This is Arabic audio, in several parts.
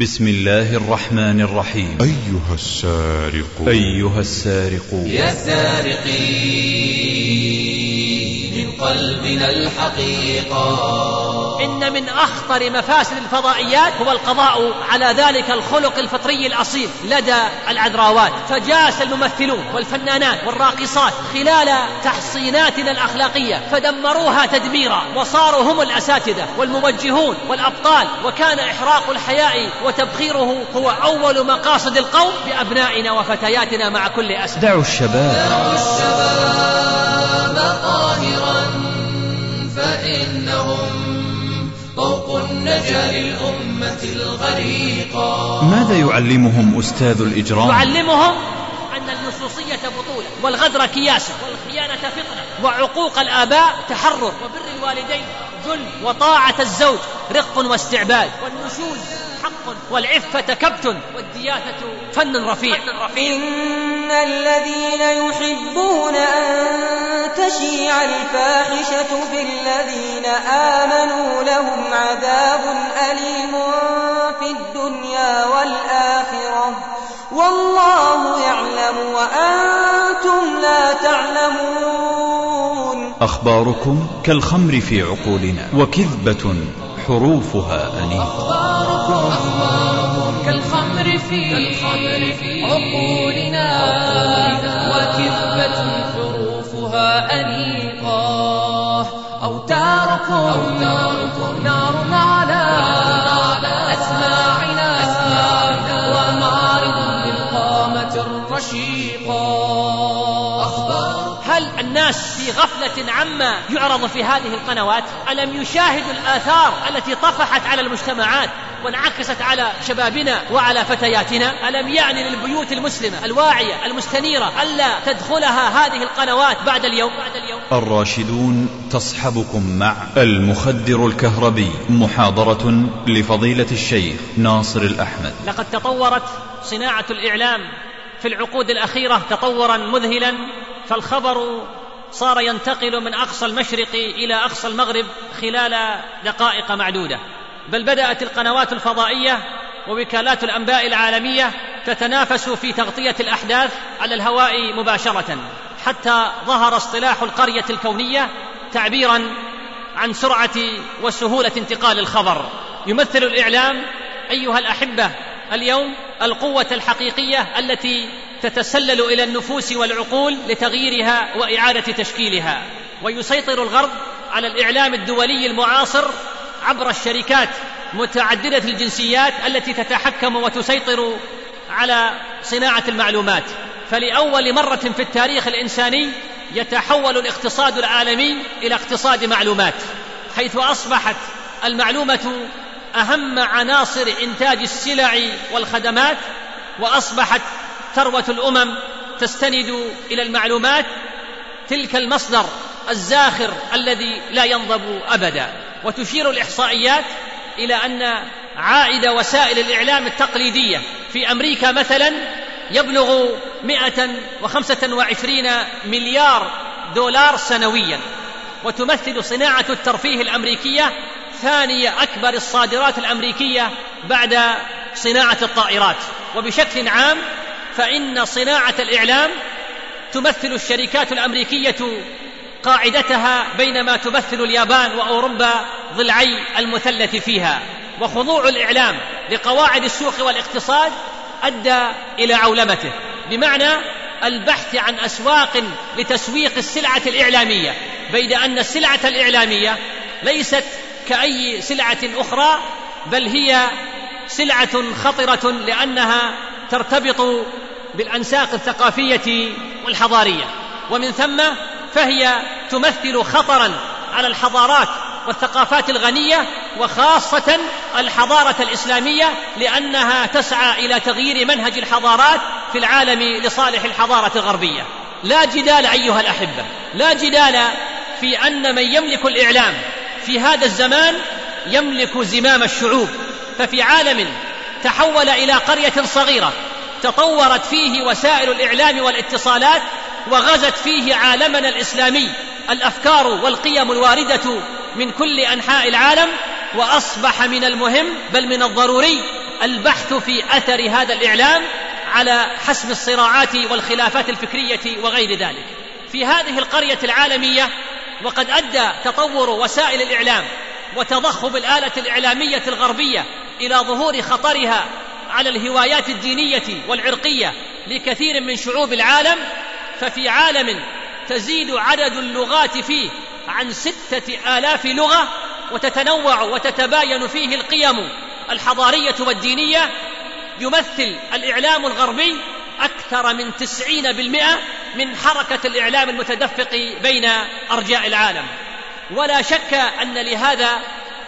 بسم الله الرحمن الرحيم. أيها السارق. أيها السارق. يا سارقي من قلبنا الحقيقة. إن من أخطر مفاسد الفضائيات هو القضاء على ذلك الخلق الفطري الأصيل لدى العذراوات. فجاس الممثلون والفنانات والراقصات خلال تحصيناتنا الأخلاقية فدمروها تدميرا وصاروا هم الأساتذة والموجهون والأبطال وكان إحراق الحياء وتبخيره هو أول مقاصد القوم بأبنائنا وفتياتنا مع كل أسف. دعوا الشباب. دعوا الشباب طاهرا فإنهم طوق النجاة للأمة الغريقة. ماذا يعلمهم أستاذ الإجرام؟ يعلمهم أن اللصوصية بطولة والغدر كياسة والخيانة فطنة وعقوق الآباء تحرر وبر الوالدين ذل وطاعة الزوج رق واستعباد والنشوز حق والعفة كبت والدياثة فن رفيع. إن الذين يحبون أن تشيع الفاحشة في الذين آمنوا لهم عذاب أليم في الدنيا والآخرة. والله يعلم وأنتم لا تعلمون. أخباركم كالخمر في عقولنا وكذبة حروفها كالخمر في عقولنا وكذبة حروفها أنيقة. أوتاركم نار على أسماعنا ومعرض للقامة الرشيقة. هل الناس في غفلة عما يعرض في هذه القنوات؟ ألم يشاهدوا الآثار التي طفحت على المجتمعات؟ وانعكست على شبابنا وعلى فتياتنا. ألم يعني للبيوت المسلمة الواعية المستنيرة ألا تدخلها هذه القنوات بعد اليوم؟ بعد اليوم. الراشدون تصحبكم مع المخدر الكهربي محاضرة لفضيلة الشيخ ناصر الأحمد. لقد تطورت صناعة الإعلام في العقود الأخيرة تطورا مذهلا فالخبر صار ينتقل من أقصى المشرق إلى أقصى المغرب خلال دقائق معدودة. بل بدأت القنوات الفضائية ووكالات الأنباء العالمية تتنافس في تغطية الأحداث على الهواء مباشرة. حتى ظهر اصطلاح القرية الكونية تعبيرا عن سرعة وسهولة انتقال الخبر. يمثل الإعلام أيها الأحبة اليوم القوة الحقيقية التي تتسلل إلى النفوس والعقول لتغييرها وإعادة تشكيلها. ويسيطر الغرب على الإعلام الدولي المعاصر عبر الشركات متعددة الجنسيات التي تتحكم وتسيطر على صناعة المعلومات. فلأول مرة في التاريخ الإنساني يتحول الاقتصاد العالمي إلى اقتصاد معلومات حيث أصبحت المعلومة أهم عناصر إنتاج السلع والخدمات وأصبحت ثروة الأمم تستند إلى المعلومات تلك المصدر الزاخر الذي لا ينضب أبدا. وتشير الإحصائيات إلى أن عائد وسائل الإعلام التقليدية في أمريكا مثلا يبلغ 125 مليار دولار سنويا وتمثل صناعة الترفيه الأمريكية ثاني أكبر الصادرات الأمريكية بعد صناعة الطائرات. وبشكل عام فإن صناعة الإعلام تمثل الشركات الأمريكية قاعدتها بينما تمثل اليابان وأوروبا ضلعي المثلث فيها. وخضوع الإعلام لقواعد السوق والاقتصاد أدى إلى عولمته. بمعنى البحث عن أسواق لتسويق السلعة الإعلامية بيد أن السلعة الإعلامية ليست كأي سلعة أخرى بل هي سلعة خطرة لأنها ترتبط بالأنساق الثقافية والحضارية. ومن ثم فهي تمثل خطرا على الحضارات والثقافات الغنية وخاصة الحضارة الإسلامية لأنها تسعى إلى تغيير منهج الحضارات في العالم لصالح الحضارة الغربية. لا جدال أيها الأحبة لا جدال في أن من يملك الإعلام في هذا الزمان يملك زمام الشعوب. ففي عالم تحول إلى قرية صغيرة تطورت فيه وسائل الإعلام والاتصالات وغزت فيه عالمنا الإسلامي الأفكار والقيم الواردة من كل أنحاء العالم وأصبح من المهم بل من الضروري البحث في أثر هذا الإعلام على حسم الصراعات والخلافات الفكرية وغير ذلك. في هذه القرية العالمية وقد أدى تطور وسائل الإعلام وتضخم الآلة الإعلامية الغربية إلى ظهور خطرها على الهوايات الدينية والعرقية لكثير من شعوب العالم ففي عالم تزيد عدد اللغات فيه عن ستة آلاف لغة وتتنوع وتتباين فيه القيم الحضارية والدينية يمثل الإعلام الغربي أكثر من تسعين بالمئة من حركة الإعلام المتدفق بين أرجاء العالم. ولا شك أن لهذا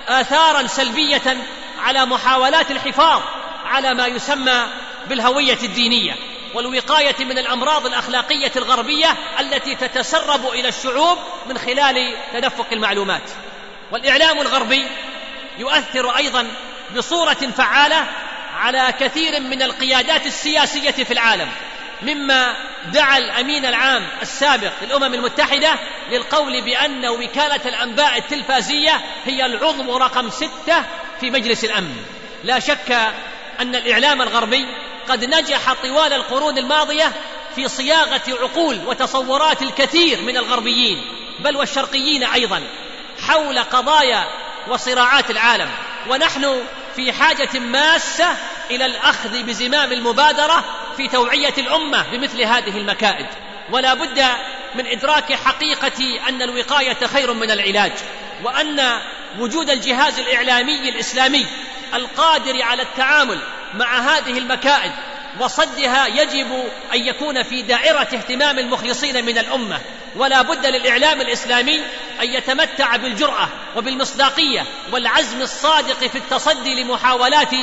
اثارا سلبية على محاولات الحفاظ على ما يسمى بالهوية الدينية. والوقاية من الأمراض الأخلاقية الغربية التي تتسرب إلى الشعوب من خلال تدفق المعلومات. والإعلام الغربي يؤثر أيضا بصورة فعالة على كثير من القيادات السياسية في العالم مما دعا الأمين العام السابق للأمم المتحدة للقول بأن وكالة الأنباء التلفازية هي العضو رقم ستة في مجلس الأمن. لا شك أن الإعلام الغربي قد نجح طوال القرون الماضية في صياغة عقول وتصورات الكثير من الغربيين بل والشرقيين أيضا حول قضايا وصراعات العالم. ونحن في حاجة ماسة إلى الأخذ بزمام المبادرة في توعية الأمة بمثل هذه المكائد. ولا بد من إدراك حقيقة أن الوقاية خير من العلاج وأن وجود الجهاز الإعلامي الإسلامي القادر على التعامل مع هذه المكائد وصدها يجب أن يكون في دائرة اهتمام المخلصين من الأمة ولا بد للإعلام الإسلامي أن يتمتع بالجرأة وبالمصداقية والعزم الصادق في التصدي لمحاولات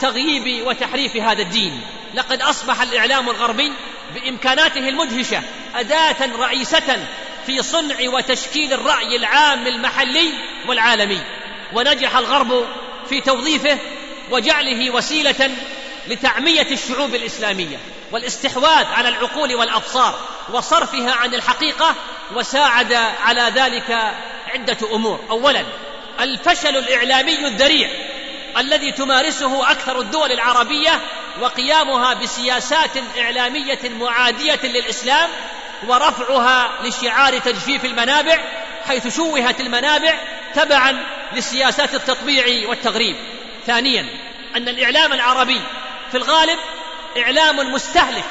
تغييب وتحريف هذا الدين. لقد أصبح الإعلام الغربي بإمكاناته المدهشة أداة رئيسة في صنع وتشكيل الرأي العام المحلي والعالمي. ونجح الغرب في توظيفه وجعله وسيلة لتعمية الشعوب الإسلامية والاستحواذ على العقول والأبصار وصرفها عن الحقيقة وساعد على ذلك عدة أمور. اولا الفشل الإعلامي الذريع الذي تمارسه أكثر الدول العربية وقيامها بسياسات إعلامية معادية للإسلام ورفعها لشعار تجفيف المنابع حيث شوهت المنابع تبعا لسياسات التطبيع والتغريب. ثانيا أن الإعلام العربي في الغالب إعلام مستهلك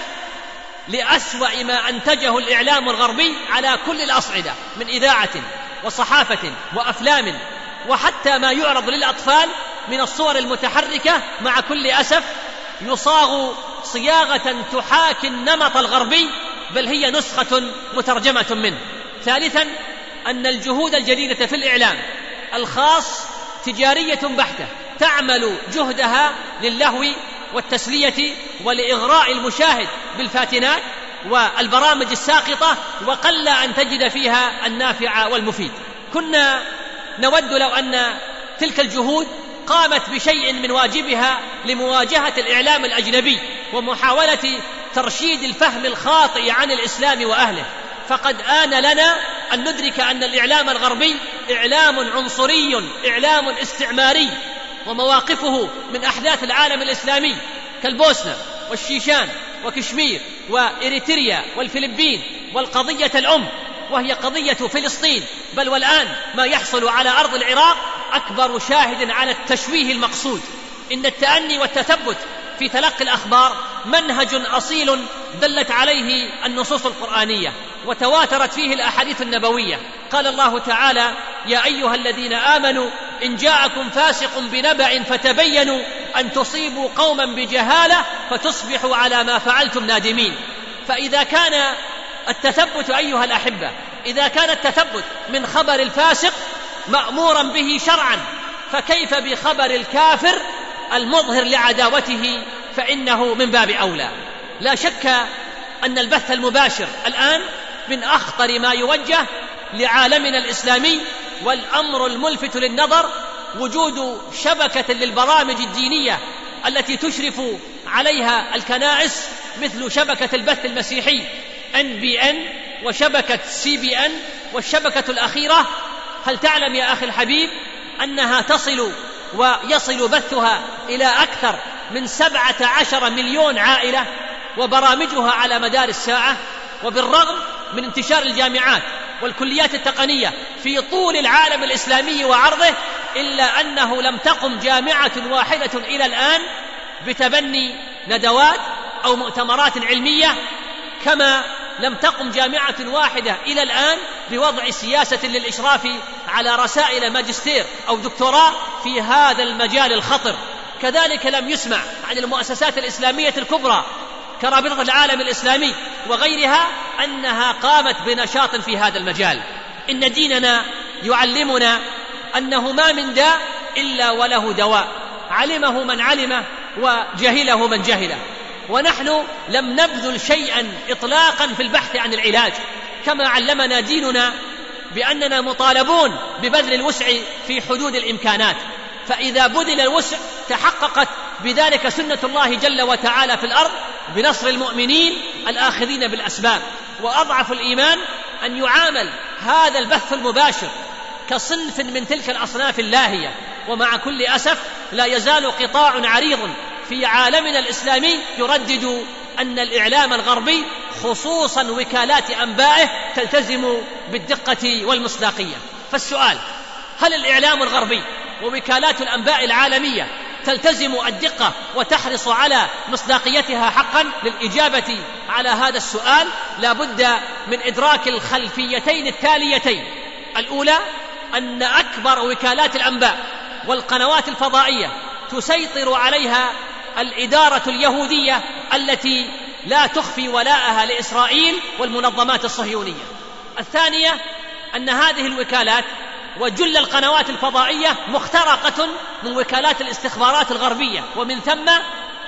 لأسوأ ما أنتجه الإعلام الغربي على كل الأصعدة من إذاعة وصحافة وأفلام وحتى ما يعرض للأطفال من الصور المتحركة مع كل أسف يصاغ صياغة تحاكي النمط الغربي بل هي نسخة مترجمة منه. ثالثا أن الجهود الجديدة في الإعلام الخاص تجارية بحتة. تعمل جهدها للهو والتسلية ولإغراء المشاهد بالفاتنات والبرامج الساقطة وقل أن تجد فيها النافع والمفيد. كنا نود لو أن تلك الجهود قامت بشيء من واجبها لمواجهة الإعلام الأجنبي ومحاولة ترشيد الفهم الخاطئ عن الإسلام وأهله. فقد آن لنا أن ندرك أن الإعلام الغربي إعلام عنصري إعلام استعماري ومواقفه من أحداث العالم الإسلامي كالبوسنة والشيشان وكشمير وإريتريا والفلبين والقضية الأم وهي قضية فلسطين بل والآن ما يحصل على أرض العراق أكبر شاهد على التشويه المقصود. إن التأني والتثبت في تلقي الأخبار منهج أصيل دلت عليه النصوص القرآنية وتواترت فيه الأحاديث النبوية. قال الله تعالى يا أيها الذين آمنوا إن جاءكم فاسق بنبأ فتبينوا أن تصيبوا قوما بجهالة فتصبحوا على ما فعلتم نادمين. فإذا كان التثبت أيها الأحبة إذا كان التثبت من خبر الفاسق مأمورا به شرعا فكيف بخبر الكافر المظهر لعداوته فإنه من باب أولى؟ لا شك أن البث المباشر الآن من أخطر ما يوجه لعالمنا الإسلامي والأمر الملفت للنظر وجود شبكة للبرامج الدينية التي تشرف عليها الكنائس مثل شبكة البث المسيحي ان بي ان وشبكة سي بي ان والشبكة الأخيرة. هل تعلم يا أخي الحبيب أنها تصل ويصل بثها إلى أكثر من سبعة عشر مليون عائلة وبرامجها على مدار الساعة وبالرغم من انتشار الجامعات والكليات التقنية في طول العالم الإسلامي وعرضه إلا أنه لم تقم جامعة واحدة إلى الآن بتبني ندوات أو مؤتمرات علمية كما لم تقم جامعة واحدة إلى الآن بوضع سياسة للإشراف على رسائل ماجستير أو دكتوراه في هذا المجال الخطر. كذلك لم يسمع عن المؤسسات الإسلامية الكبرى كرابطة العالم الإسلامي وغيرها أنها قامت بنشاط في هذا المجال. إن ديننا يعلمنا أنه ما من داء إلا وله دواء. علمه من علمه وجهله من جهله. ونحن لم نبذل شيئا اطلاقا في البحث عن العلاج. كما علمنا ديننا بأننا مطالبون ببذل الوسع في حدود الإمكانات. فإذا بذل الوسع تحققت بذلك سنة الله جل وتعالى في الأرض بنصر المؤمنين الآخذين بالأسباب وأضعف الإيمان أن يعامل هذا البث المباشر كصنف من تلك الأصناف اللاهية ومع كل أسف لا يزال قطاع عريض في عالمنا الإسلامي يردد أن الإعلام الغربي خصوصا وكالات أنبائه تلتزم بالدقة والمصداقية. فالسؤال هل الإعلام الغربي ووكالات الأنباء العالمية تلتزم الدقة وتحرص على مصداقيتها حقا للإجابة على هذا السؤال لا بد من إدراك الخلفيتين التاليتين. الأولى أن أكبر وكالات الأنباء والقنوات الفضائية تسيطر عليها الإدارة اليهودية التي لا تخفي ولاءها لإسرائيل والمنظمات الصهيونية. الثانية أن هذه الوكالات وجل القنوات الفضائية مخترقة من وكالات الاستخبارات الغربية ومن ثم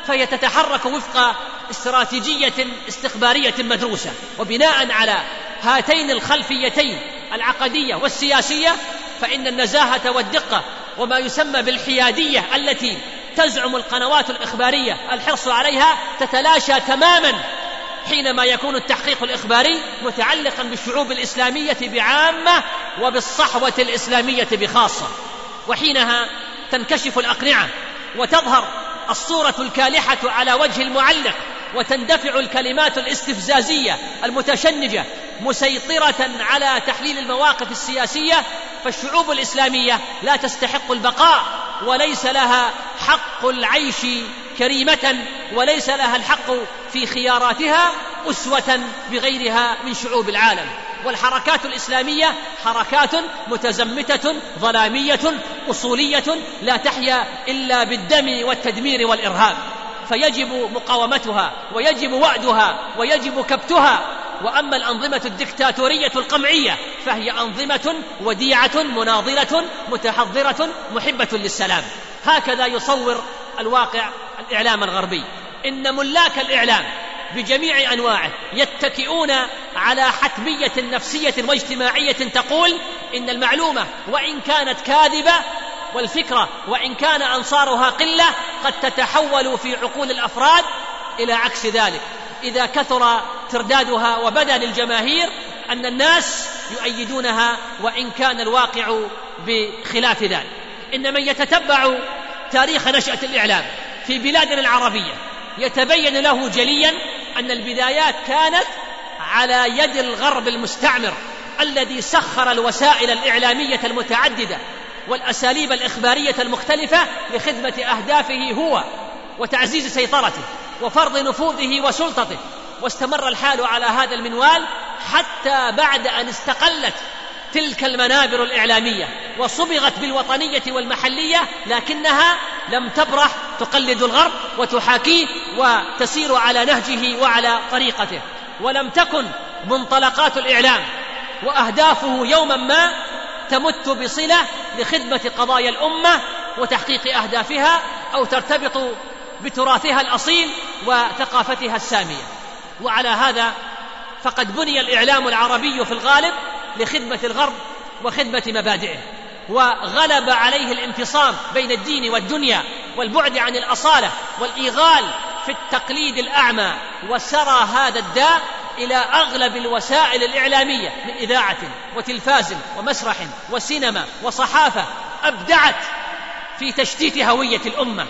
فهي تتحرك وفق استراتيجية استخبارية مدروسة. وبناء على هاتين الخلفيتين العقدية والسياسية فإن النزاهة والدقة وما يسمى بالحيادية التي تزعم القنوات الإخبارية الحرص عليها تتلاشى تماما حينما يكون التحقيق الإخباري متعلقا بالشعوب الإسلامية بعامة وبالصحوة الإسلامية بخاصة. وحينها تنكشف الأقنعة وتظهر الصورة الكالحة على وجه المعلق وتندفع الكلمات الاستفزازية المتشنجة مسيطرة على تحليل المواقف السياسية فالشعوب الإسلامية لا تستحق البقاء وليس لها حق العيش كريمة وليس لها الحق في خياراتها أسوة بغيرها من شعوب العالم. والحركات الإسلامية حركات متزمتة ظلامية أصولية لا تحيا إلا بالدم والتدمير والإرهاب. فيجب مقاومتها ويجب وعدها ويجب كبتها. وأما الأنظمة الدكتاتورية القمعية فهي أنظمة وديعة مناضلة متحضرة محبة للسلام. هكذا يصور الواقع الإعلام الغربي. إن ملاك الإعلام بجميع أنواعه يتكئون على حتمية نفسية واجتماعية تقول إن المعلومة وإن كانت كاذبة والفكرة وإن كان أنصارها قلة قد تتحول في عقول الأفراد إلى عكس ذلك. إذا كثر تردادها وبدا للجماهير أن الناس يؤيدونها وإن كان الواقع بخلاف ذلك. إن من يتتبع تاريخ نشأة الإعلام في بلادنا العربية. يتبين له جليا أن البدايات كانت على يد الغرب المستعمر الذي سخر الوسائل الإعلامية المتعددة والأساليب الإخبارية المختلفة لخدمة أهدافه هو وتعزيز سيطرته وفرض نفوذه وسلطته. واستمر الحال على هذا المنوال حتى بعد أن استقلت تلك المنابر الإعلامية وصبغت بالوطنية والمحلية لكنها لم تبرح تقلد الغرب وتحاكيه وتسير على نهجه وعلى طريقته. ولم تكن منطلقات الإعلام وأهدافه يوما ما تمت بصلة لخدمة قضايا الأمة وتحقيق أهدافها أو ترتبط بتراثها الأصيل وثقافتها السامية. وعلى هذا فقد بني الإعلام العربي في الغالب لخدمة الغرب وخدمة مبادئه. وغلب عليه الانفصام بين الدين والدنيا والبعد عن الأصالة والإيغال في التقليد الأعمى وسرى هذا الداء إلى أغلب الوسائل الإعلامية من إذاعة وتلفاز ومسرح وسينما وصحافة أبدعت في تشتيت هوية الأمة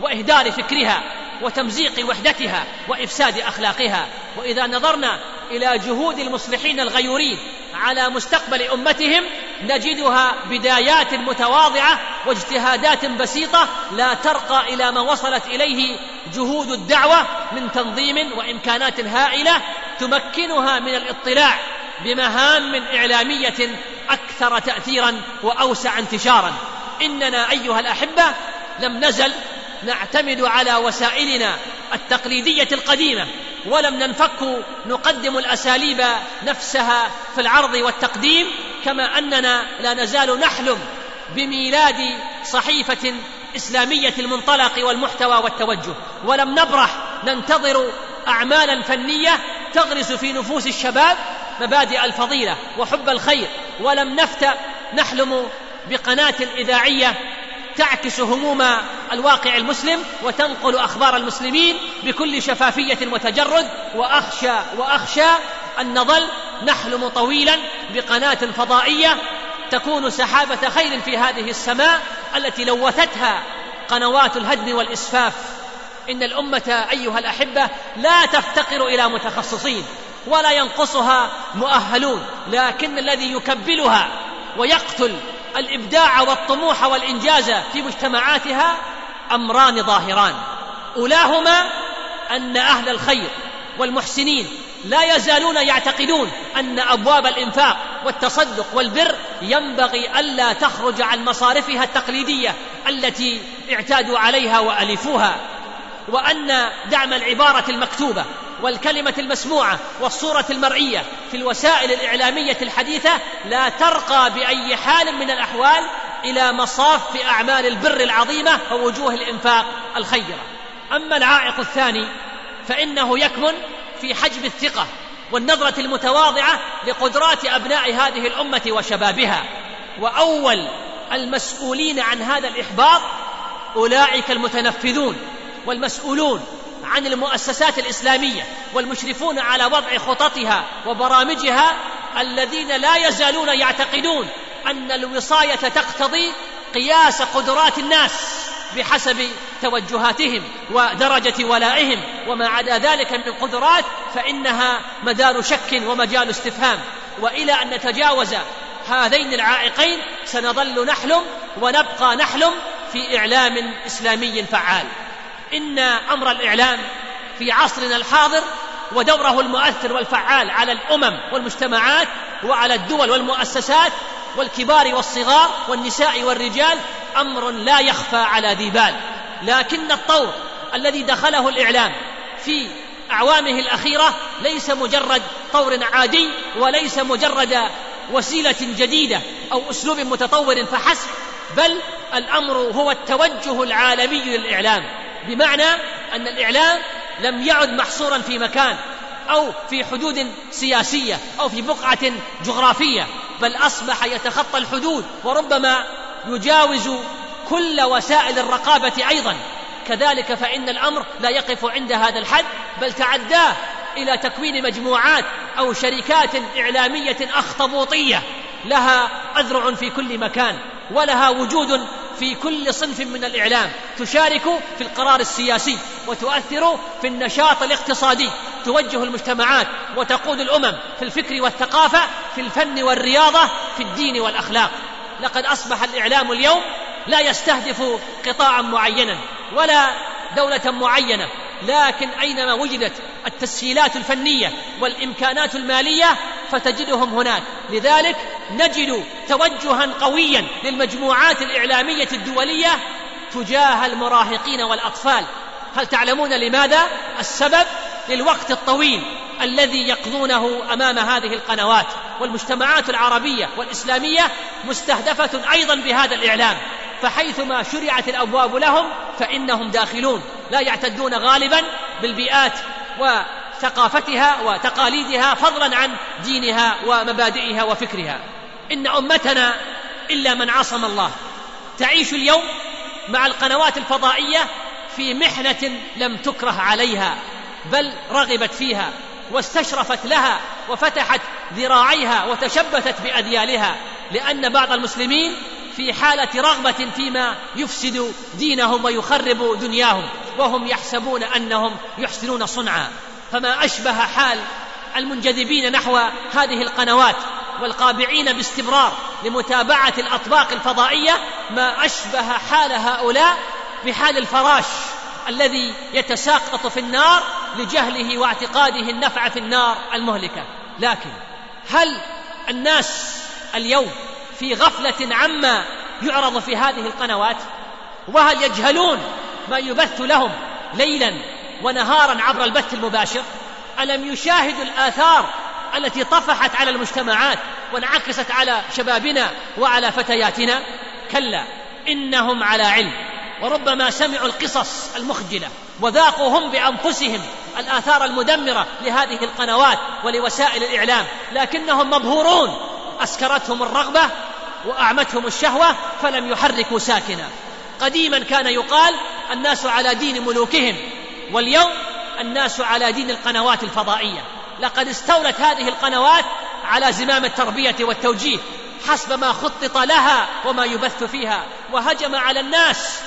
وإهدار فكرها وتمزيق وحدتها وإفساد أخلاقها. وإذا نظرنا إلى جهود المصلحين الغيورين على مستقبل أمتهم نجدها بدايات متواضعة واجتهادات بسيطة لا ترقى إلى ما وصلت إليه جهود الدعوة من تنظيم وإمكانات هائلة تمكنها من الاطلاع بمهام إعلامية أكثر تاثيرا وأوسع انتشارا. إننا أيها الأحبة لم نزل نعتمد على وسائلنا التقليدية القديمة ولم ننفك نقدم الأساليب نفسها في العرض والتقديم كما أننا لا نزال نحلم بميلاد صحيفة إسلامية المنطلق والمحتوى والتوجه. ولم نبرح ننتظر أعمالا فنية تغرس في نفوس الشباب مبادئ الفضيلة وحب الخير. ولم نفتأ نحلم بقناة اذاعيه تعكس هموم الواقع المسلم وتنقل أخبار المسلمين بكل شفافية وتجرد وأخشى وأخشى أن نظل نحلم طويلا بقناة فضائية تكون سحابة خير في هذه السماء التي لوثتها قنوات الهدم والإسفاف. إن الأمة أيها الأحبة لا تفتقر إلى متخصصين ولا ينقصها مؤهلون لكن الذي يكبلها ويقتل الإبداع والطموح والإنجاز في مجتمعاتها امران ظاهران. أولاهما أن أهل الخير والمحسنين لا يزالون يعتقدون أن أبواب الإنفاق والتصدق والبر ينبغي ألا تخرج عن مصارفها التقليدية التي اعتادوا عليها وألفوها. وأن دعم العبارة المكتوبة والكلمة المسموعة والصورة المرئية في الوسائل الإعلامية الحديثة لا ترقى بأي حال من الأحوال إلى مصاف أعمال البر العظيمة ووجوه الإنفاق الخيرة. أما العائق الثاني فإنه يكمن في حجب الثقة والنظرة المتواضعة لقدرات أبناء هذه الأمة وشبابها. وأول المسؤولين عن هذا الإحباط أولئك المتنفذون والمسؤولون عن المؤسسات الإسلامية والمشرفون على وضع خططها وبرامجها الذين لا يزالون يعتقدون أن الوصاية تقتضي قياس قدرات الناس بحسب توجهاتهم ودرجة ولائهم. وما عدا ذلك من قدرات فإنها مدار شك ومجال استفهام. وإلى أن نتجاوز هذين العائقين سنظل نحلم ونبقى نحلم في إعلام إسلامي فعال. إن أمر الإعلام في عصرنا الحاضر ودوره المؤثر والفعال على الأمم والمجتمعات وعلى الدول والمؤسسات والكبار والصغار والنساء والرجال أمر لا يخفى على ذي بال. لكن الطور الذي دخله الإعلام في أعوامه الأخيرة ليس مجرد طور عادي وليس مجرد وسيلة جديدة أو أسلوب متطور فحسب بل الأمر هو التوجه العالمي للإعلام. بمعنى أن الإعلام لم يعد محصورا في مكان أو في حدود سياسية أو في بقعة جغرافية. بل اصبح يتخطى الحدود وربما يجاوز كل وسائل الرقابة أيضا. كذلك فإن الأمر لا يقف عند هذا الحد بل تعداه إلى تكوين مجموعات أو شركات إعلامية أخطبوطية. لها اذرع في كل مكان ولها وجود في كل صنف من الإعلام. تشارك في القرار السياسي وتؤثر في النشاط الاقتصادي. توجه المجتمعات وتقود الأمم في الفكر والثقافة في الفن والرياضة في الدين والأخلاق. لقد أصبح الإعلام اليوم لا يستهدف قطاعا معينا ولا دولة معينة لكن أينما وجدت التسهيلات الفنية والإمكانات المالية فتجدهم هناك. لذلك نجد توجها قويا للمجموعات الإعلامية الدولية تجاه المراهقين والأطفال. هل تعلمون لماذا؟ السبب للوقت الطويل. الذي يقضونه أمام هذه القنوات والمجتمعات العربية والإسلامية مستهدفة أيضا بهذا الإعلام. فحيثما شرعت الأبواب لهم فإنهم داخلون لا يعتدون غالبا بالبيئات وثقافتها وتقاليدها فضلا عن دينها ومبادئها وفكرها. إن أمتنا إلا من عصم الله. تعيش اليوم مع القنوات الفضائية في محنة لم تكره عليها بل رغبت فيها. واستشرفت لها وفتحت ذراعيها وتشبثت بأذيالها لأن بعض المسلمين في حالة رغبة فيما يفسد دينهم ويخرب دنياهم وهم يحسبون أنهم يحسنون صنعا. فما أشبه حال المنجذبين نحو هذه القنوات والقابعين باستمرار لمتابعة الأطباق الفضائية ما أشبه حال هؤلاء بحال الفراش الذي يتساقط في النار لجهله واعتقاده النفع في النار المهلكة. لكن هل الناس اليوم في غفلة عما يعرض في هذه القنوات؟ وهل يجهلون ما يبث لهم ليلا ونهارا عبر البث المباشر؟ ألم يشاهدوا الآثار التي طفحت على المجتمعات وانعكست على شبابنا وعلى فتياتنا؟ كلا إنهم على علم. وربما سمعوا القصص المخجلة وذاقوا هم بأنفسهم الآثار المدمرة لهذه القنوات ولوسائل الإعلام لكنهم مبهورون. أسكرتهم الرغبة وأعمتهم الشهوة فلم يحركوا ساكنا. قديما كان يقال الناس على دين ملوكهم واليوم الناس على دين القنوات الفضائية. لقد استولت هذه القنوات على زمام التربية والتوجيه حسب ما خطط لها وما يبث فيها وهجم على الناس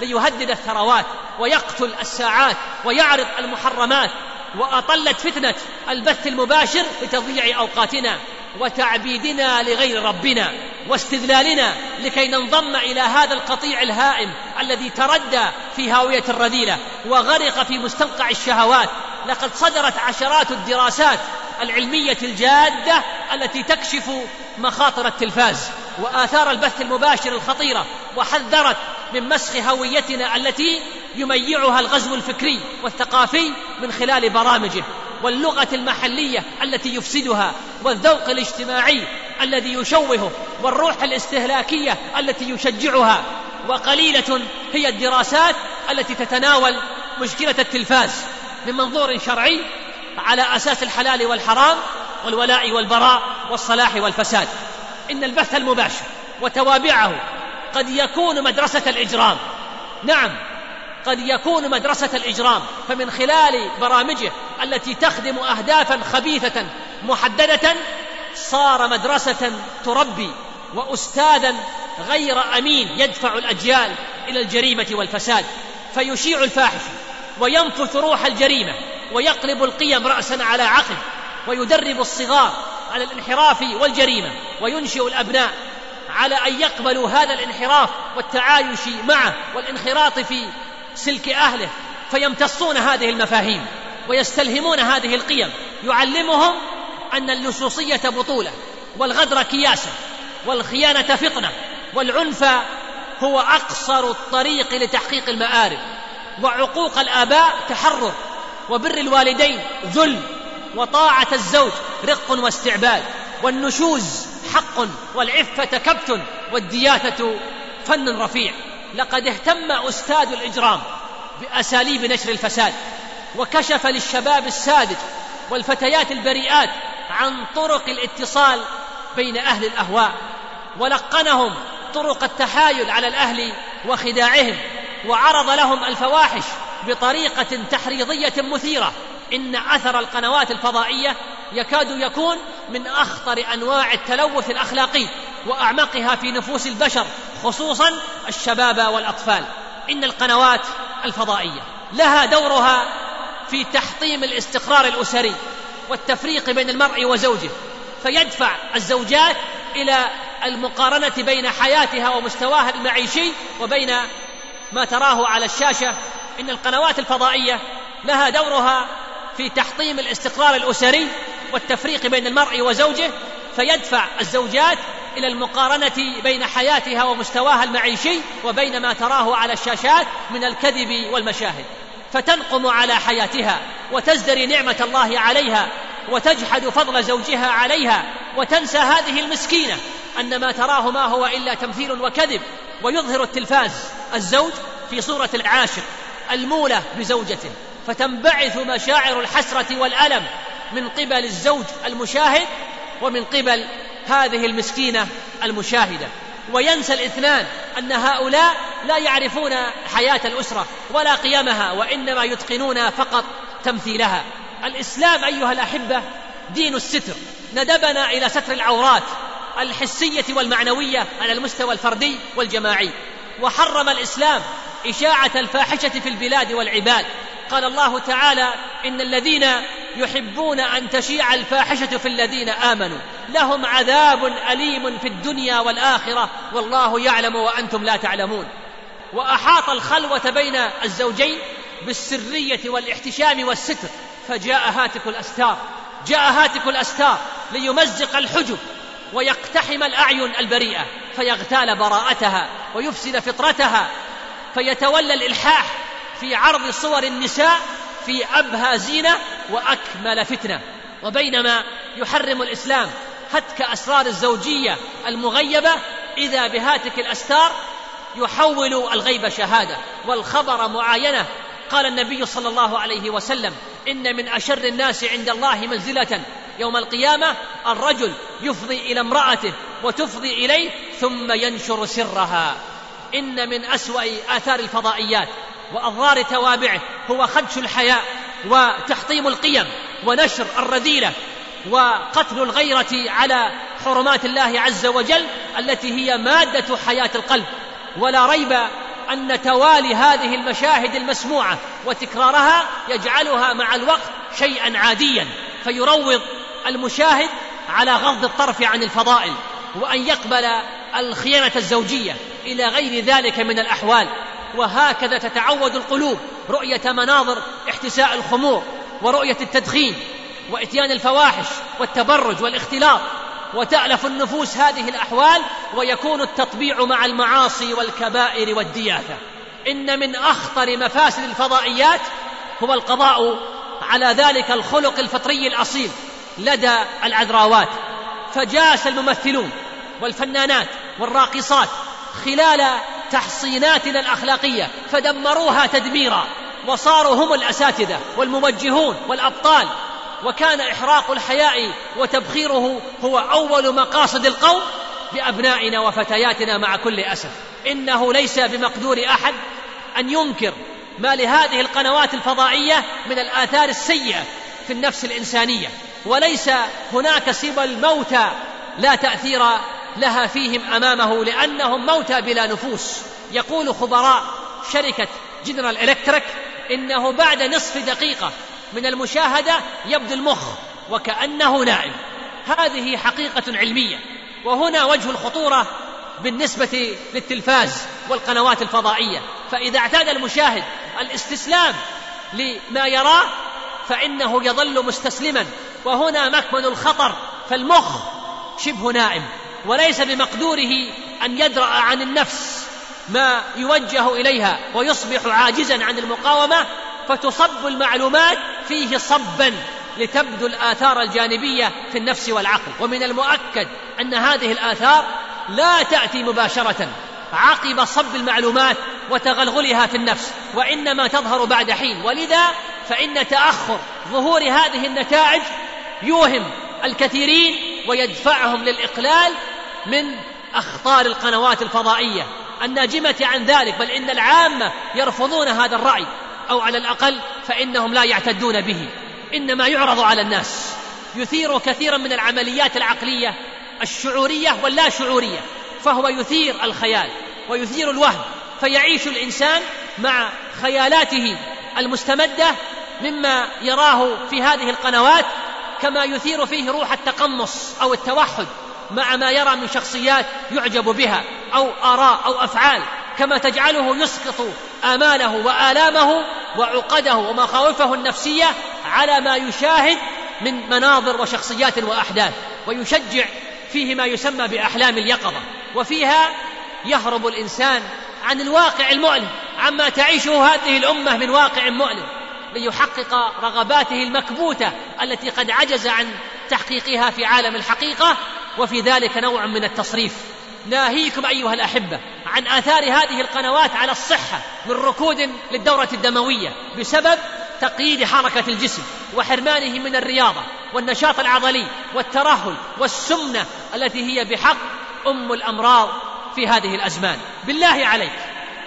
ليهدد الثروات ويقتل الساعات ويعرض المحرمات وأطلت فتنة البث المباشر لتضييع أوقاتنا وتعبيدنا لغير ربنا واستذلالنا لكي ننضم إلى هذا القطيع الهائم الذي تردى في هاوية الرذيلة وغرق في مستنقع الشهوات. لقد صدرت عشرات الدراسات العلمية الجادة التي تكشف مخاطر التلفاز وآثار البث المباشر الخطيرة وحذرت من مسخ هويتنا التي يميعها الغزو الفكري والثقافي من خلال برامجه واللغة المحلية التي يفسدها والذوق الاجتماعي الذي يشوهه والروح الاستهلاكية التي يشجعها. وقليلة هي الدراسات التي تتناول مشكلة التلفاز من منظور شرعي على أساس الحلال والحرام والولاء والبراء والصلاح والفساد. إن البث المباشر وتوابعه قد يكون مدرسة الإجرام. نعم قد يكون مدرسة الإجرام. فمن خلال برامجه التي تخدم اهدافا خبيثة محددة صار مدرسة تربي واستاذا غير أمين يدفع الأجيال إلى الجريمة والفساد. فيشيع الفاحشه وينفث روح الجريمة ويقلب القيم راسا على عقب ويدرب الصغار على الانحراف والجريمة وينشئ الأبناء على أن يقبلوا هذا الانحراف والتعايش معه والانخراط في سلك أهله فيمتصون هذه المفاهيم ويستلهمون هذه القيم. يعلمهم أن اللصوصية بطولة والغدر كياسة والخيانة فطنة والعنف هو أقصر الطريق لتحقيق المآرب وعقوق الآباء تحرر وبر الوالدين ذل وطاعة الزوج رق واستعباد والنشوز حق والعفة كبت والدياثة فن رفيع. لقد اهتم أستاذ الإجرام بأساليب نشر الفساد وكشف للشباب الساذج والفتيات البريئات عن طرق الاتصال بين أهل الأهواء ولقنهم طرق التحايل على الأهل وخداعهم وعرض لهم الفواحش بطريقة تحريضية مثيرة. إن أثر القنوات الفضائية يكاد يكون من أخطر أنواع التلوث الأخلاقي وأعمقها في نفوس البشر خصوصا الشباب والأطفال. إن القنوات الفضائية لها دورها في تحطيم الاستقرار الأسري والتفريق بين المرء وزوجه فيدفع الزوجات إلى المقارنة بين حياتها ومستواها المعيشي وبين ما تراه على الشاشة. إن القنوات الفضائية لها دورها في تحطيم الاستقرار الأسري والتفريق بين المرء وزوجه فيدفع الزوجات إلى المقارنة بين حياتها ومستواها المعيشي وبين ما تراه على الشاشات من الكذب والمشاهد. فتنقم على حياتها وتزدري نعمة الله عليها وتجحد فضل زوجها عليها وتنسى هذه المسكينة أن ما تراه ما هو إلا تمثيل وكذب. ويظهر التلفاز الزوج في صورة العاشق الموله بزوجته فتنبعث مشاعر الحسرة والألم من قبل الزوج المشاهد ومن قبل هذه المسكينة المشاهدة. وينسى الاثنان أن هؤلاء لا يعرفون حياة الأسرة ولا قيمها وإنما يتقنون فقط تمثيلها. الإسلام أيها الأحبة دين الستر. ندبنا إلى ستر العورات الحسية والمعنوية على المستوى الفردي والجماعي. وحرم الإسلام إشاعة الفاحشة في البلاد والعباد. قال الله تعالى إن الذين يحبون أن تشيع الفاحشة في الذين آمنوا. لهم عذاب أليم في الدنيا والآخرة والله يعلم وأنتم لا تعلمون. وأحاط الخلوة بين الزوجين بالسرية والاحتشام والستر. فجاء هاتك الأستار. جاء هاتك الأستار ليمزق الحجب ويقتحم الأعين البريئة. فيغتال براءتها ويفسد فطرتها. فيتولى الإلحاح في عرض صور النساء في أبهى زينة وأكمل فتنة. وبينما يحرم الإسلام هتك أسرار الزوجية المغيبة إذا بهاتك الأستار يحول الغيب شهادة. والخبر معاينة. قال النبي صلى الله عليه وسلم إن من أشر الناس عند الله منزلة يوم القيامة الرجل يفضي إلى امرأته وتفضي إليه ثم ينشر سرها. إن من أسوأ آثار الفضائيات. وأضرار توابعه هو خدش الحياء وتحطيم القيم ونشر الرذيلة وقتل الغيرة على حرمات الله عز وجل التي هي مادة حياة القلب. ولا ريب أن توالي هذه المشاهد المسموعة وتكرارها يجعلها مع الوقت شيئا عاديا فيروض المشاهد على غض الطرف عن الفضائل وأن يقبل الخيانة الزوجية إلى غير ذلك من الأحوال. وهكذا تتعود القلوب رؤية مناظر احتساء الخمور ورؤية التدخين وإتيان الفواحش والتبرج والاختلاط وتألف النفوس هذه الأحوال ويكون التطبيع مع المعاصي والكبائر والدياثة. إن من أخطر مفاسد الفضائيات هو القضاء على ذلك الخلق الفطري الأصيل لدى العذراوات. فجاس الممثلون والفنانات والراقصات خلال تحصيناتنا الأخلاقية فدمروها تدميرا وصاروا هم الأساتذة والموجهون والأبطال. وكان إحراق الحياء وتبخيره هو أول مقاصد القوم بابنائنا وفتياتنا مع كل أسف. إنه ليس بمقدور أحد أن ينكر ما لهذه القنوات الفضائية من الآثار السيئة في النفس الإنسانية. وليس هناك سوى الموتى لا تأثير لها فيهم أمامه لأنهم موتى بلا نفوس. يقول خبراء شركة جنرال إلكتريك إنه بعد نصف دقيقة من المشاهدة يبدو المخ وكأنه نائم. هذه حقيقة علمية. وهنا وجه الخطورة بالنسبة للتلفاز والقنوات الفضائية. فإذا اعتاد المشاهد الاستسلام لما يراه فإنه يظل مستسلما. وهنا مكمن الخطر فالمخ شبه نائم. وليس بمقدوره أن يدرأ عن النفس ما يوجه إليها ويصبح عاجزا عن المقاومة فتصب المعلومات فيه صبا لتبدو الآثار الجانبية في النفس والعقل. ومن المؤكد أن هذه الآثار لا تأتي مباشرة. عقب صب المعلومات وتغلغلها في النفس وإنما تظهر بعد حين. ولذا فإن تأخر ظهور هذه النتائج يوهم الكثيرين ويدفعهم للإقلال من أخطار القنوات الفضائية الناجمة عن ذلك بل إن العامة يرفضون هذا الرأي أو على الأقل فإنهم لا يعتدون به. إنما يعرض على الناس يثير كثيرا من العمليات العقلية الشعورية واللا شعورية فهو يثير الخيال ويثير الوهم فيعيش الإنسان مع خيالاته المستمدة مما يراه في هذه القنوات كما يثير فيه روح التقمص أو التوحد. مع ما يرى من شخصيات يعجب بها أو آراء أو أفعال كما تجعله يسقط آماله وآلامه وعقده ومخاوفه النفسية على ما يشاهد من مناظر وشخصيات وأحداث ويشجع فيه ما يسمى بأحلام اليقظة. وفيها يهرب الإنسان عن الواقع المؤلم عما تعيشه هذه الأمة من واقع مؤلم ليحقق رغباته المكبوتة التي قد عجز عن تحقيقها في عالم الحقيقة وفي ذلك نوع من التصريف. ناهيكم أيها الأحبة عن آثار هذه القنوات على الصحة من ركود للدورة الدموية بسبب تقييد حركة الجسم وحرمانه من الرياضة والنشاط العضلي والترهل والسمنة التي هي بحق أم الأمراض في هذه الأزمان. بالله عليك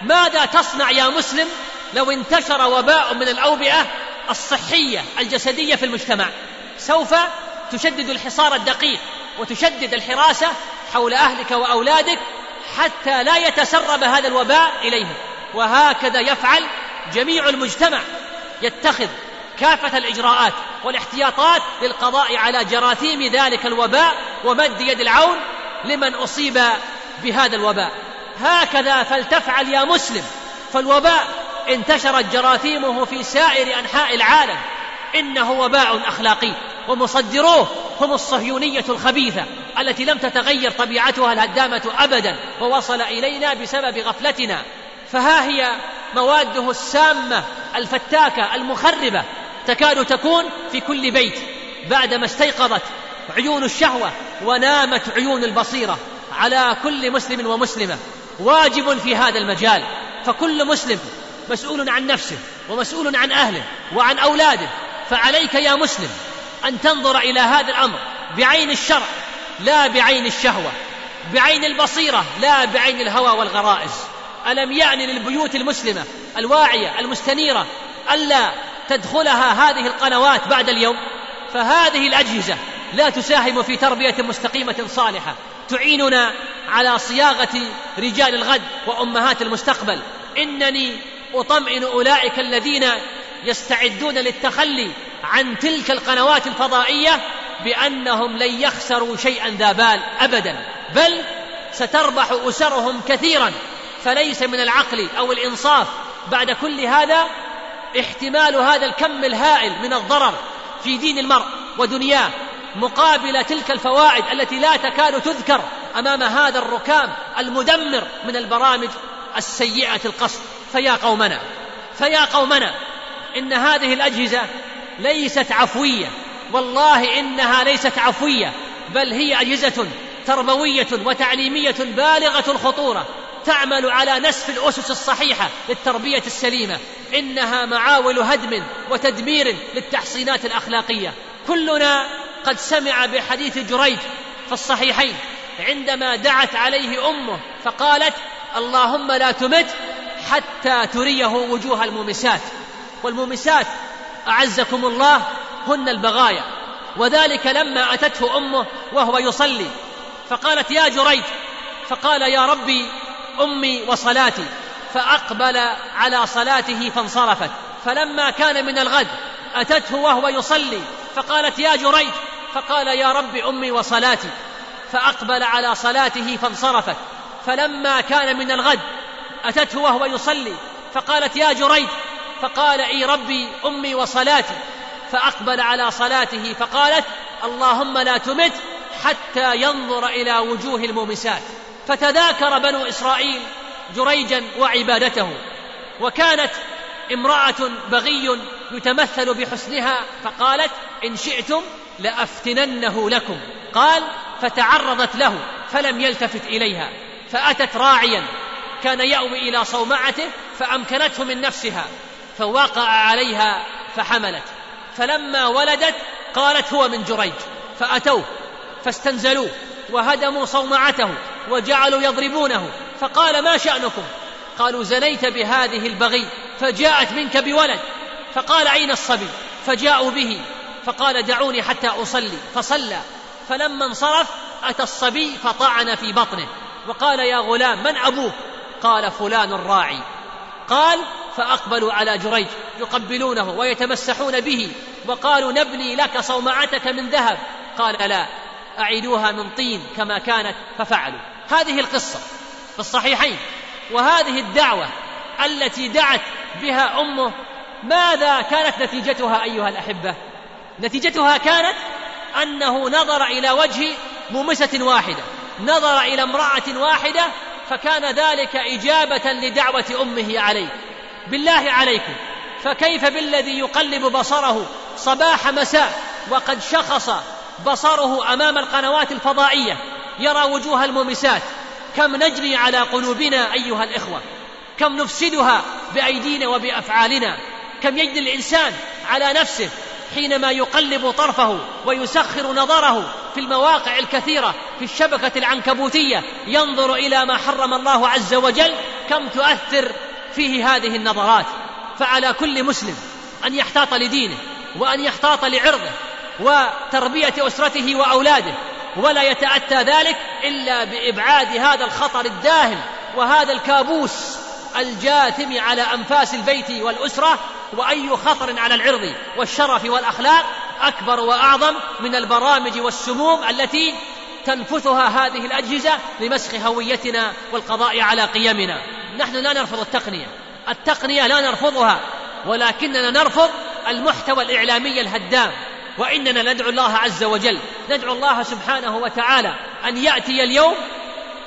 ماذا تصنع يا مسلم لو انتشر وباء من الأوبئة الصحية الجسدية في المجتمع؟ سوف تشدد الحصار الدقيق وتشدد الحراسة حول أهلك وأولادك حتى لا يتسرب هذا الوباء إليهم. وهكذا يفعل جميع المجتمع يتخذ كافة الإجراءات والاحتياطات للقضاء على جراثيم ذلك الوباء ومد يد العون لمن أصيب بهذا الوباء. هكذا فلتفعل يا مسلم فالوباء انتشرت جراثيمه في سائر أنحاء العالم. إنه وباء أخلاقي. ومصدروه هم الصهيونية الخبيثة التي لم تتغير طبيعتها الهدامة ابدا ووصل إلينا بسبب غفلتنا. فها هي مواده السامة الفتاكة المخربة تكاد تكون في كل بيت. بعدما استيقظت عيون الشهوة ونامت عيون البصيرة على كل مسلم ومسلمة. واجب في هذا المجال. فكل مسلم مسؤول عن نفسه ومسؤول عن أهله وعن أولاده. فعليك يا مسلم أن تنظر إلى هذا الأمر بعين الشرع لا بعين الشهوة بعين البصيرة لا بعين الهوى والغرائز. ألم يعني للبيوت المسلمة الواعية المستنيرة ألا تدخلها هذه القنوات بعد اليوم؟ فهذه الأجهزة لا تساهم في تربية مستقيمة صالحة. تعيننا على صياغة رجال الغد وأمهات المستقبل. إنني أطمئن أولئك الذين يستعدون للتخلي عن تلك القنوات الفضائية بأنهم لن يخسروا شيئا ذا بال ابدا بل ستربح أسرهم كثيرا. فليس من العقل أو الإنصاف بعد كل هذا احتمال هذا الكم الهائل من الضرر في دين المرء ودنياه مقابل تلك الفوائد التي لا تكاد تذكر أمام هذا الركام المدمر من البرامج السيئة القصد. فيا قومنا فيا قومنا إن هذه الأجهزة ليست عفوية. والله إنها ليست عفوية بل هي أجهزة تربوية وتعليمية بالغة الخطورة تعمل على نسف الأسس الصحيحة للتربية السليمة. إنها معاول هدم وتدمير للتحصينات الأخلاقية. كلنا قد سمع بحديث جريج في الصحيحين عندما دعت عليه أمه فقالت اللهم لا تمت حتى تريه وجوه المومسات والمومسات أعزكم الله هن البغايا. وذلك لما أتته أمه وهو يصلي. فقالت يا جريج فقال يا ربي أمي وصلاتي. فأقبل على صلاته فانصرفت. فلما كان من الغد أتته وهو يصلي. فقالت يا جريج فقال يا رب أمي وصلاتي. فأقبل على صلاته فانصرفت. فلما كان من الغد أتته وهو يصلي. فقالت يا جريج فقال إي ربي أمي وصلاتي. فأقبل على صلاته فقالت اللهم لا تمت حتى ينظر إلى وجوه المومسات. فتذاكر بنو إسرائيل جريجا وعبادته. وكانت امرأة بغي يتمثل بحسنها فقالت إن شئتم لأفتننه لكم. قال فتعرضت له فلم يلتفت إليها. فأتت راعيا. كان يأوي إلى صومعته فأمكنته من نفسها. فوقع عليها فحملت. فلما ولدت قالت هو من جريج. فأتوه فاستنزلوه وهدموا صومعته وجعلوا يضربونه. فقال ما شأنكم؟ قالوا زنيت بهذه البغي فجاءت منك بولد. فقال أين الصبي؟ فجاءوا به. فقال دعوني حتى أصلي. فصلى. فلما انصرف أتى الصبي فطعن في بطنه. وقال يا غلام من أبوك قال فلان الراعي. قال فأقبلوا على جريج يقبلونه ويتمسحون به وقالوا نبني لك صومعتك من ذهب. قال لا أعيدوها من طين كما كانت ففعلوا. هذه القصة في الصحيحين وهذه الدعوة التي دعت بها أمه ماذا كانت نتيجتها أيها الأحبة؟ نتيجتها كانت أنه نظر إلى وجه ممسة واحدة. نظر إلى امرأة واحدة فكان ذلك إجابة لدعوة أمه عليه. بالله عليكم. فكيف بالذي يقلب بصره صباح مساء وقد شخص بصره أمام القنوات الفضائية يرى وجوه المومسات؟ كم نجني على قلوبنا أيها الإخوة؟ كم نفسدها بأيدينا وبأفعالنا؟ كم يجد الإنسان على نفسه حينما يقلب طرفه ويسخر نظره في المواقع الكثيرة في الشبكة العنكبوتية ينظر إلى ما حرم الله عز وجل؟ كم تؤثر فيه هذه النظرات فعلى كل مسلم أن يحتاط لدينه وأن يحتاط لعرضه وتربية أسرته وأولاده ولا يتأتى ذلك إلا بإبعاد هذا الخطر الداهم وهذا الكابوس الجاثم على أنفاس البيت والأسرة وأي خطر على العرض والشرف والأخلاق أكبر وأعظم من البرامج والسموم التي تنفثها هذه الأجهزة لمسخ هويتنا والقضاء على قيمنا. نحن لا نرفض التقنية. التقنية لا نرفضها ولكننا نرفض المحتوى الإعلامي الهدام وإننا ندعو الله عز وجل ندعو الله سبحانه وتعالى أن يأتي اليوم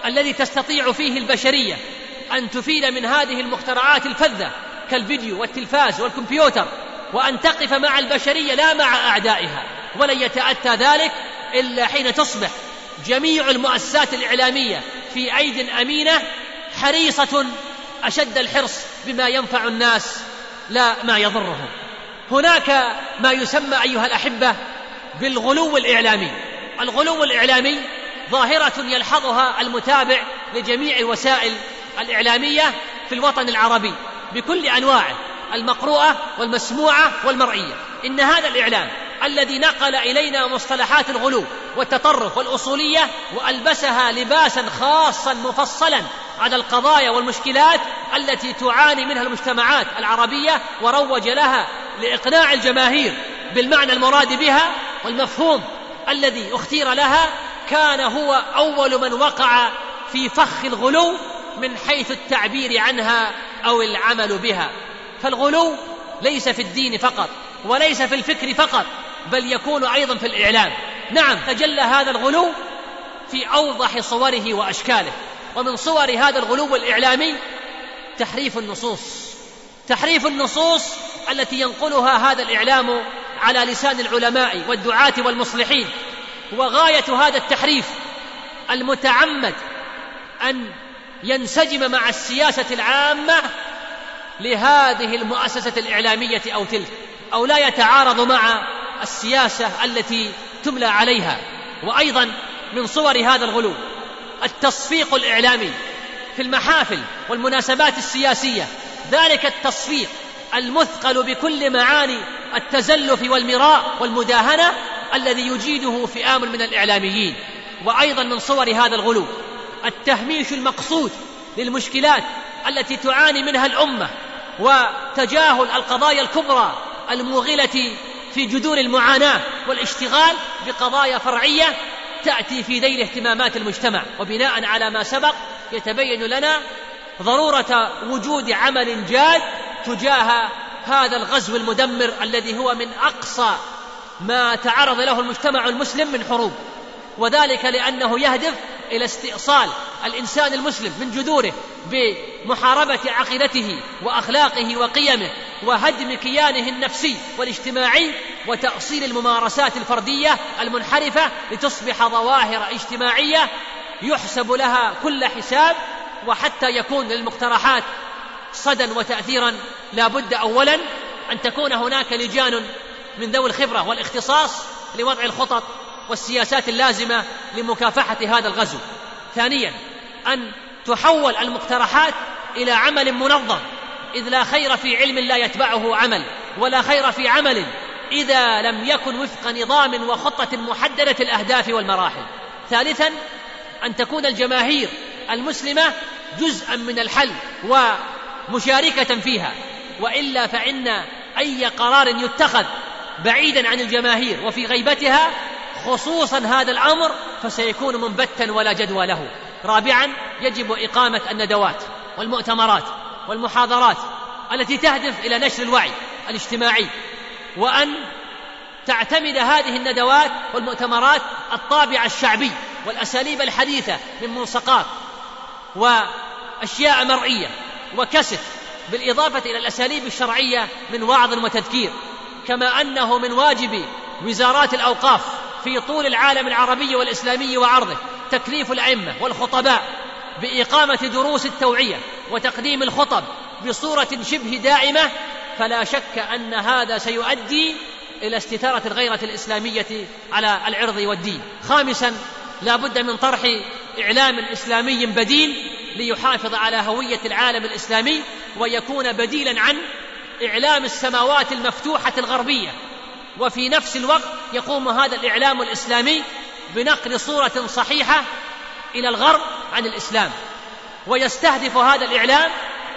الذي تستطيع فيه البشرية أن تفيد من هذه المخترعات الفذة كالفيديو والتلفاز والكمبيوتر وأن تقف مع البشرية لا مع أعدائها ولن يتأتى ذلك إلا حين تصبح جميع المؤسسات الإعلامية في أيد أمينة حريصة أشد الحرص بما ينفع الناس لا ما يضرهم. هناك ما يسمى أيها الأحبة بالغلو الإعلامي. الغلو الإعلامي ظاهرة يلحظها المتابع لجميع الوسائل الإعلامية في الوطن العربي بكل أنواعه المقروءة والمسموعة والمرئية. إن هذا الإعلام الذي نقل إلينا مصطلحات الغلو والتطرف والأصولية وألبسها لباسا خاصا مفصلا على القضايا والمشكلات التي تعاني منها المجتمعات العربية وروج لها لإقناع الجماهير بالمعنى المراد بها والمفهوم الذي اختير لها كان هو أول من وقع في فخ الغلو من حيث التعبير عنها أو العمل بها. فالغلو ليس في الدين فقط وليس في الفكر فقط بل يكون أيضا في الإعلام. نعم تجلى هذا الغلو في أوضح صوره وأشكاله. ومن صور هذا الغلو الإعلامي تحريف النصوص. تحريف النصوص التي ينقلها هذا الإعلام على لسان العلماء والدعاة والمصلحين. وغاية هذا التحريف المتعمد أن ينسجم مع السياسة العامة لهذه المؤسسة الإعلامية أو تلك أو لا يتعارض مع السياسة التي تملى عليها. وأيضا من صور هذا الغلو التصفيق الإعلامي في المحافل والمناسبات السياسية. ذلك التصفيق المثقل بكل معاني التزلف والمراء والمداهنة الذي يجيده فئام من الإعلاميين. وأيضا من صور هذا الغلو التهميش المقصود للمشكلات التي تعاني منها الأمة وتجاهل القضايا الكبرى الموغلة في جذور المعاناة والاشتغال بقضايا فرعية تأتي في ذيل اهتمامات المجتمع وبناء على ما سبق يتبين لنا ضرورة وجود عمل جاد تجاه هذا الغزو المدمر الذي هو من أقصى ما تعرض له المجتمع المسلم من حروب. وذلك لأنه يهدف إلى استئصال الإنسان المسلم من جذوره بمحاربة عقيدته وأخلاقه وقيمه وهدم كيانه النفسي والاجتماعي وتأصيل الممارسات الفردية المنحرفة لتصبح ظواهر اجتماعية يحسب لها كل حساب وحتى يكون للمقترحات صدى وتاثيرا. لا بد اولا أن تكون هناك لجان من ذوي الخبرة والاختصاص لوضع الخطط والسياسات اللازمة لمكافحة هذا الغزو. ثانيا أن تحول المقترحات إلى عمل منظم إذ لا خير في علم لا يتبعه عمل ولا خير في عمل إذا لم يكن وفق نظام وخطة محددة الأهداف والمراحل. ثالثا أن تكون الجماهير المسلمة جزءا من الحل ومشاركة فيها. وإلا فإن أي قرار يتخذ بعيدا عن الجماهير وفي غيبتها خصوصا هذا الأمر فسيكون منبتا ولا جدوى له. رابعا يجب إقامة الندوات والمؤتمرات والمحاضرات التي تهدف إلى نشر الوعي الاجتماعي. وأن تعتمد هذه الندوات والمؤتمرات الطابع الشعبي والأساليب الحديثة من ملصقات وأشياء مرئية وكسف بالإضافة إلى الأساليب الشرعية من وعظ وتذكير. كما أنه من واجب وزارات الأوقاف في طول العالم العربي والإسلامي وعرضه تكليف الأئمة والخطباء بإقامة دروس التوعية وتقديم الخطب بصورة شبه دائمه فلا شك أن هذا سيؤدي إلى استثاره الغيرة الإسلامية على العرض والدين. خامسا لا بد من طرح إعلام إسلامي بديل ليحافظ على هوية العالم الإسلامي ويكون بديلا عن إعلام السماوات المفتوحة الغربية. وفي نفس الوقت يقوم هذا الإعلام الإسلامي بنقل صورة صحيحة إلى الغرب عن الإسلام ويستهدف هذا الإعلام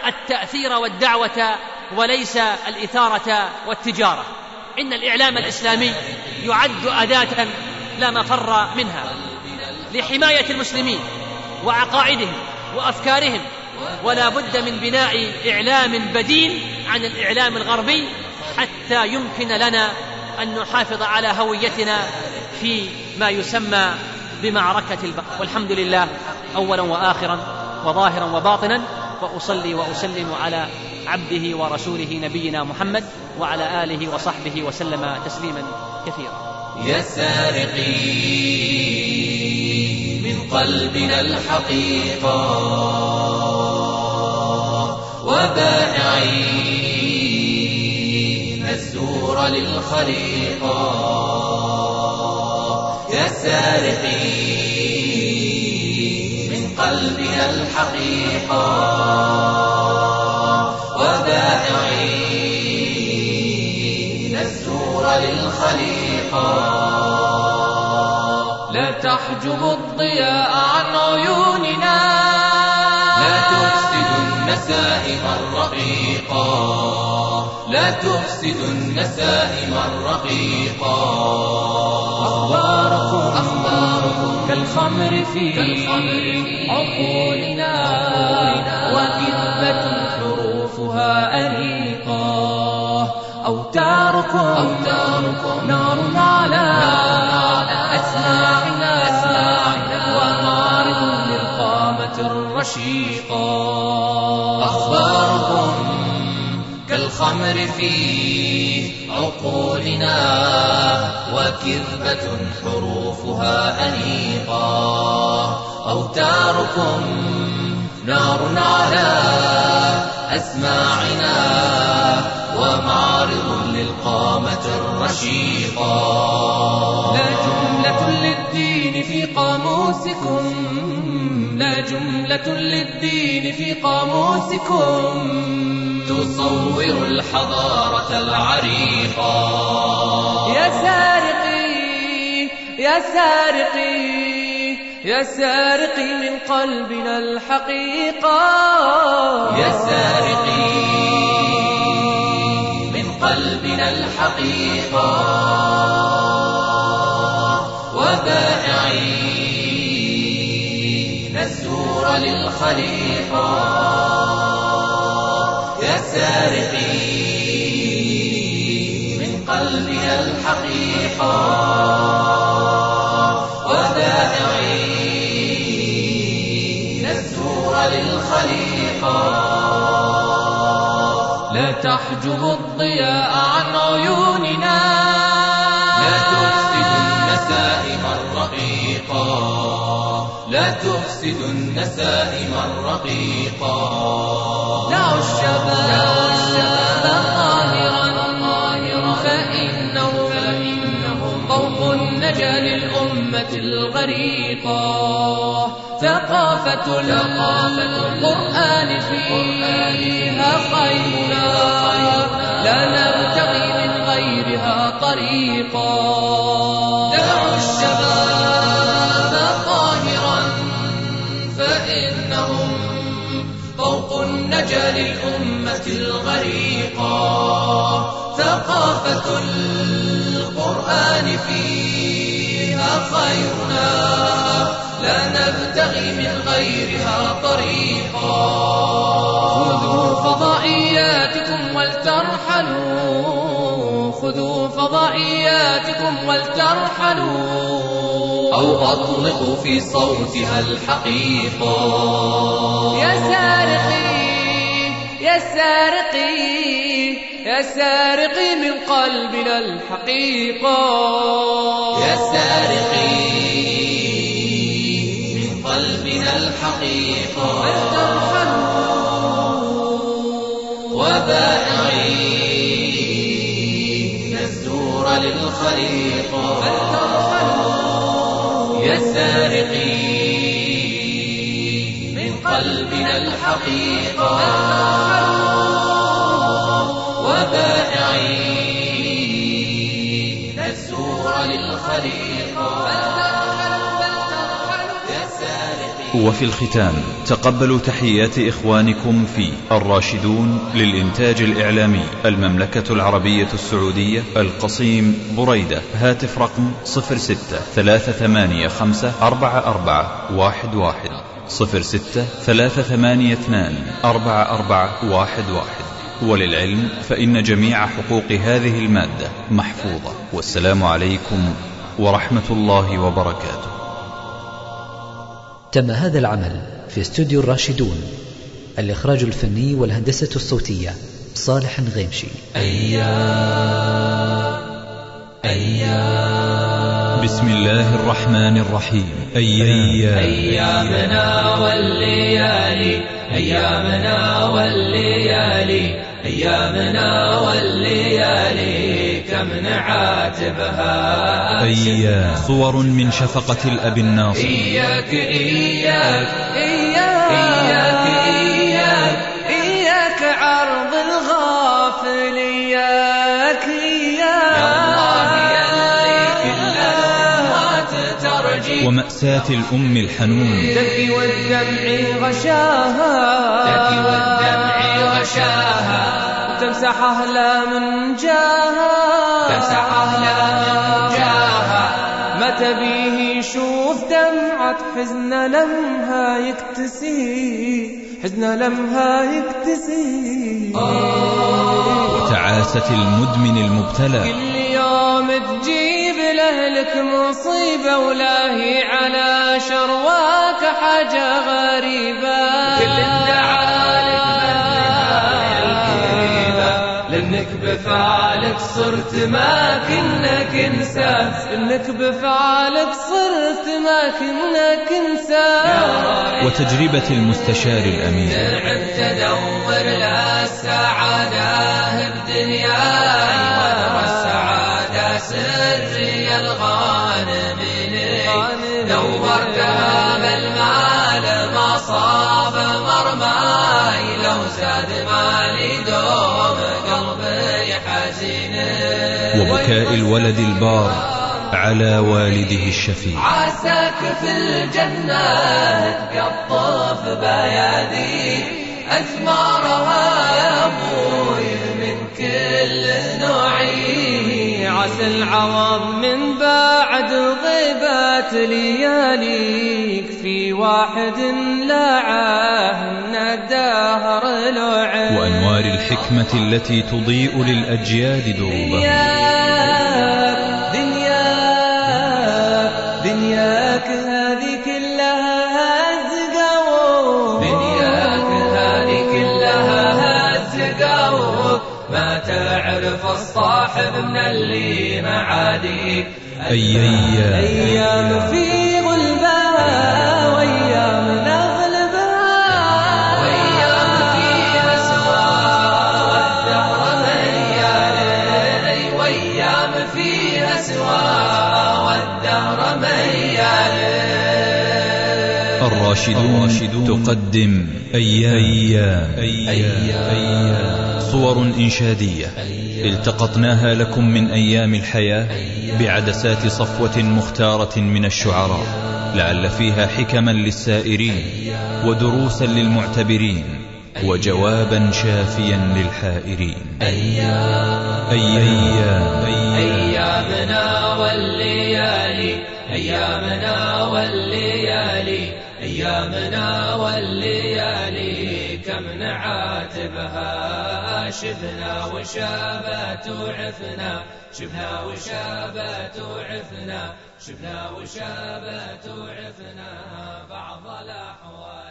التأثير والدعوة وليس الإثارة والتجارة. إن الإعلام الإسلامي يعد أداة لا مفر منها لحماية المسلمين وعقائدهم وأفكارهم ولا بد من بناء إعلام بديل عن الإعلام الغربي حتى يمكن لنا أن نحافظ على هويتنا في ما يسمى بمعركة البحر. والحمد لله أولا وآخرا وظاهرا وباطنا وأصلي وأسلم على عبده ورسوله نبينا محمد وعلى آله وصحبه وسلم تسليما كثيرا. يا سارقي من قلبنا الحقيقة وبائعين للخليقة يا سارقي من قلبنا الحقيقة وبائعين الزور للخليقة لا تحجب الضياء النسائم الرقيقا لا تفسد النسائم الرقيقا أخباركم أخباركم كالخمر في عقولنا وكذبة حروفها أنيقا أوتاركم أوتاركم نار على أسماعنا ومعرض للقامة الرشيقا. أخباركم كالخمر في عقولنا وكذبة حروفها أنيقا أوتاركم نار على أسماعنا ومعرض للقامة الرشيقا قاموسكم. لا جملة للدين في قاموسكم. تصور الحضارة العريقة. يا سارقي يا سارقي يا سارقي من قلبنا الحقيقة. يا سارقي من قلبنا الحقيقة. للخليقة. يا سارقي من قلبنا الحقيقة. وبائعين الزور للخليقة. لا تحجب الضياء عن عيوننا لا تفسد النسائم الرقيقا دعوا الشباب طاهرا فوق النجا للأمة الغريقة ثقافة القرآن فيها خيرنا لا نبتغي من غيرها طريقا دعوا الشباب القرآن فيها خيرنا. لا نبتغي من غيرها طريقا. خذوا فضائياتكم ولترحلوا. خذوا فضائياتكم ولترحلوا. أو أطلقوا في صوتها الحقيقة. يا سارقي يا سارقي. يا سارقي من قلبنا الحقيقة يا سارقي من قلبنا الحقيقة وبائعين الزور للخليقة يا سارقي من قلبنا الحقيقة وبائعين الزور وفي الختام تقبلوا تحيات إخوانكم في الراشدون للإنتاج الإعلامي المملكة العربية السعودية القصيم بريدة هاتف رقم 06 385 44 واحد واحد صفر ستة ثلاثة ثمانية اثنان أربعة أربعة واحد واحد. وللعلم فإن جميع حقوق هذه المادة محفوظة. والسلام عليكم ورحمة الله وبركاته. تم هذا العمل في استوديو الراشدون الإخراج الفني والهندسة الصوتية صالح غيمشي أيام أيام بسم الله الرحمن الرحيم. أيام أيامنا والليالي أيامنا والليالي أيامنا والليالي. كم نعاتبها أيام صور من شفقة الأب الناصر. إياك إياك إياك إياك إياك إياك عرض الغافل إياك الله يلي كل الأموات ترجي. ومأساة الأم الحنون. تبكي والدمع غشاها. تكي والدمع غشاها. تمسح أهلا من جاها. تمسح أهلا من جاها ما تبيه يشوف دمعة حزن لمها يكتسي حزن لمها يكتسي. وتعاسة المدمن المبتلى. كل يوم تجيب لأهلك مصيبة ولا هي على شرواك حاجة غريبة. لأنك بفعلك صرت ما كنك إنسان إنك بفعلك صرت ما كنك انسان وتجربة المستشار الأمين. تلعب تدور للسعادة بدنياي ودر السعادة سري الغانم دورتها بالمال ما صاب مرماي وبكاء الولد البار على والده الشفيع. عساك في الجنة تقطف بيادي أثمارها يا أبوي من كل نوعي. عسى العوض من بعد غيبات لياليك في واحد لا عاهن الدهر لعب وأنوار الحكمة التي تضيء للأجيال دروبها الصاحب من اللي معاديك أيام أيام في غلبها وأيام نغلبها وأيام فيها سوا والدهر ميال وأيام فيها سوا والدهر ميال الراشدون تقدم. أيام أيام أيام صور إنشادية. التقطناها لكم من أيام الحياة بعدسات صفوة مختارة من الشعراء لعل فيها حكما للسائرين ودروسا للمعتبرين وجوابا شافيا للحائرين. أيام. أيام أيامنا والليالي أيامنا والليالي أيامنا والليالي. شفنا وشابت وعفنا شفنا وشابت وعفنا شفنا وشابت وعفنا بعض الأحوال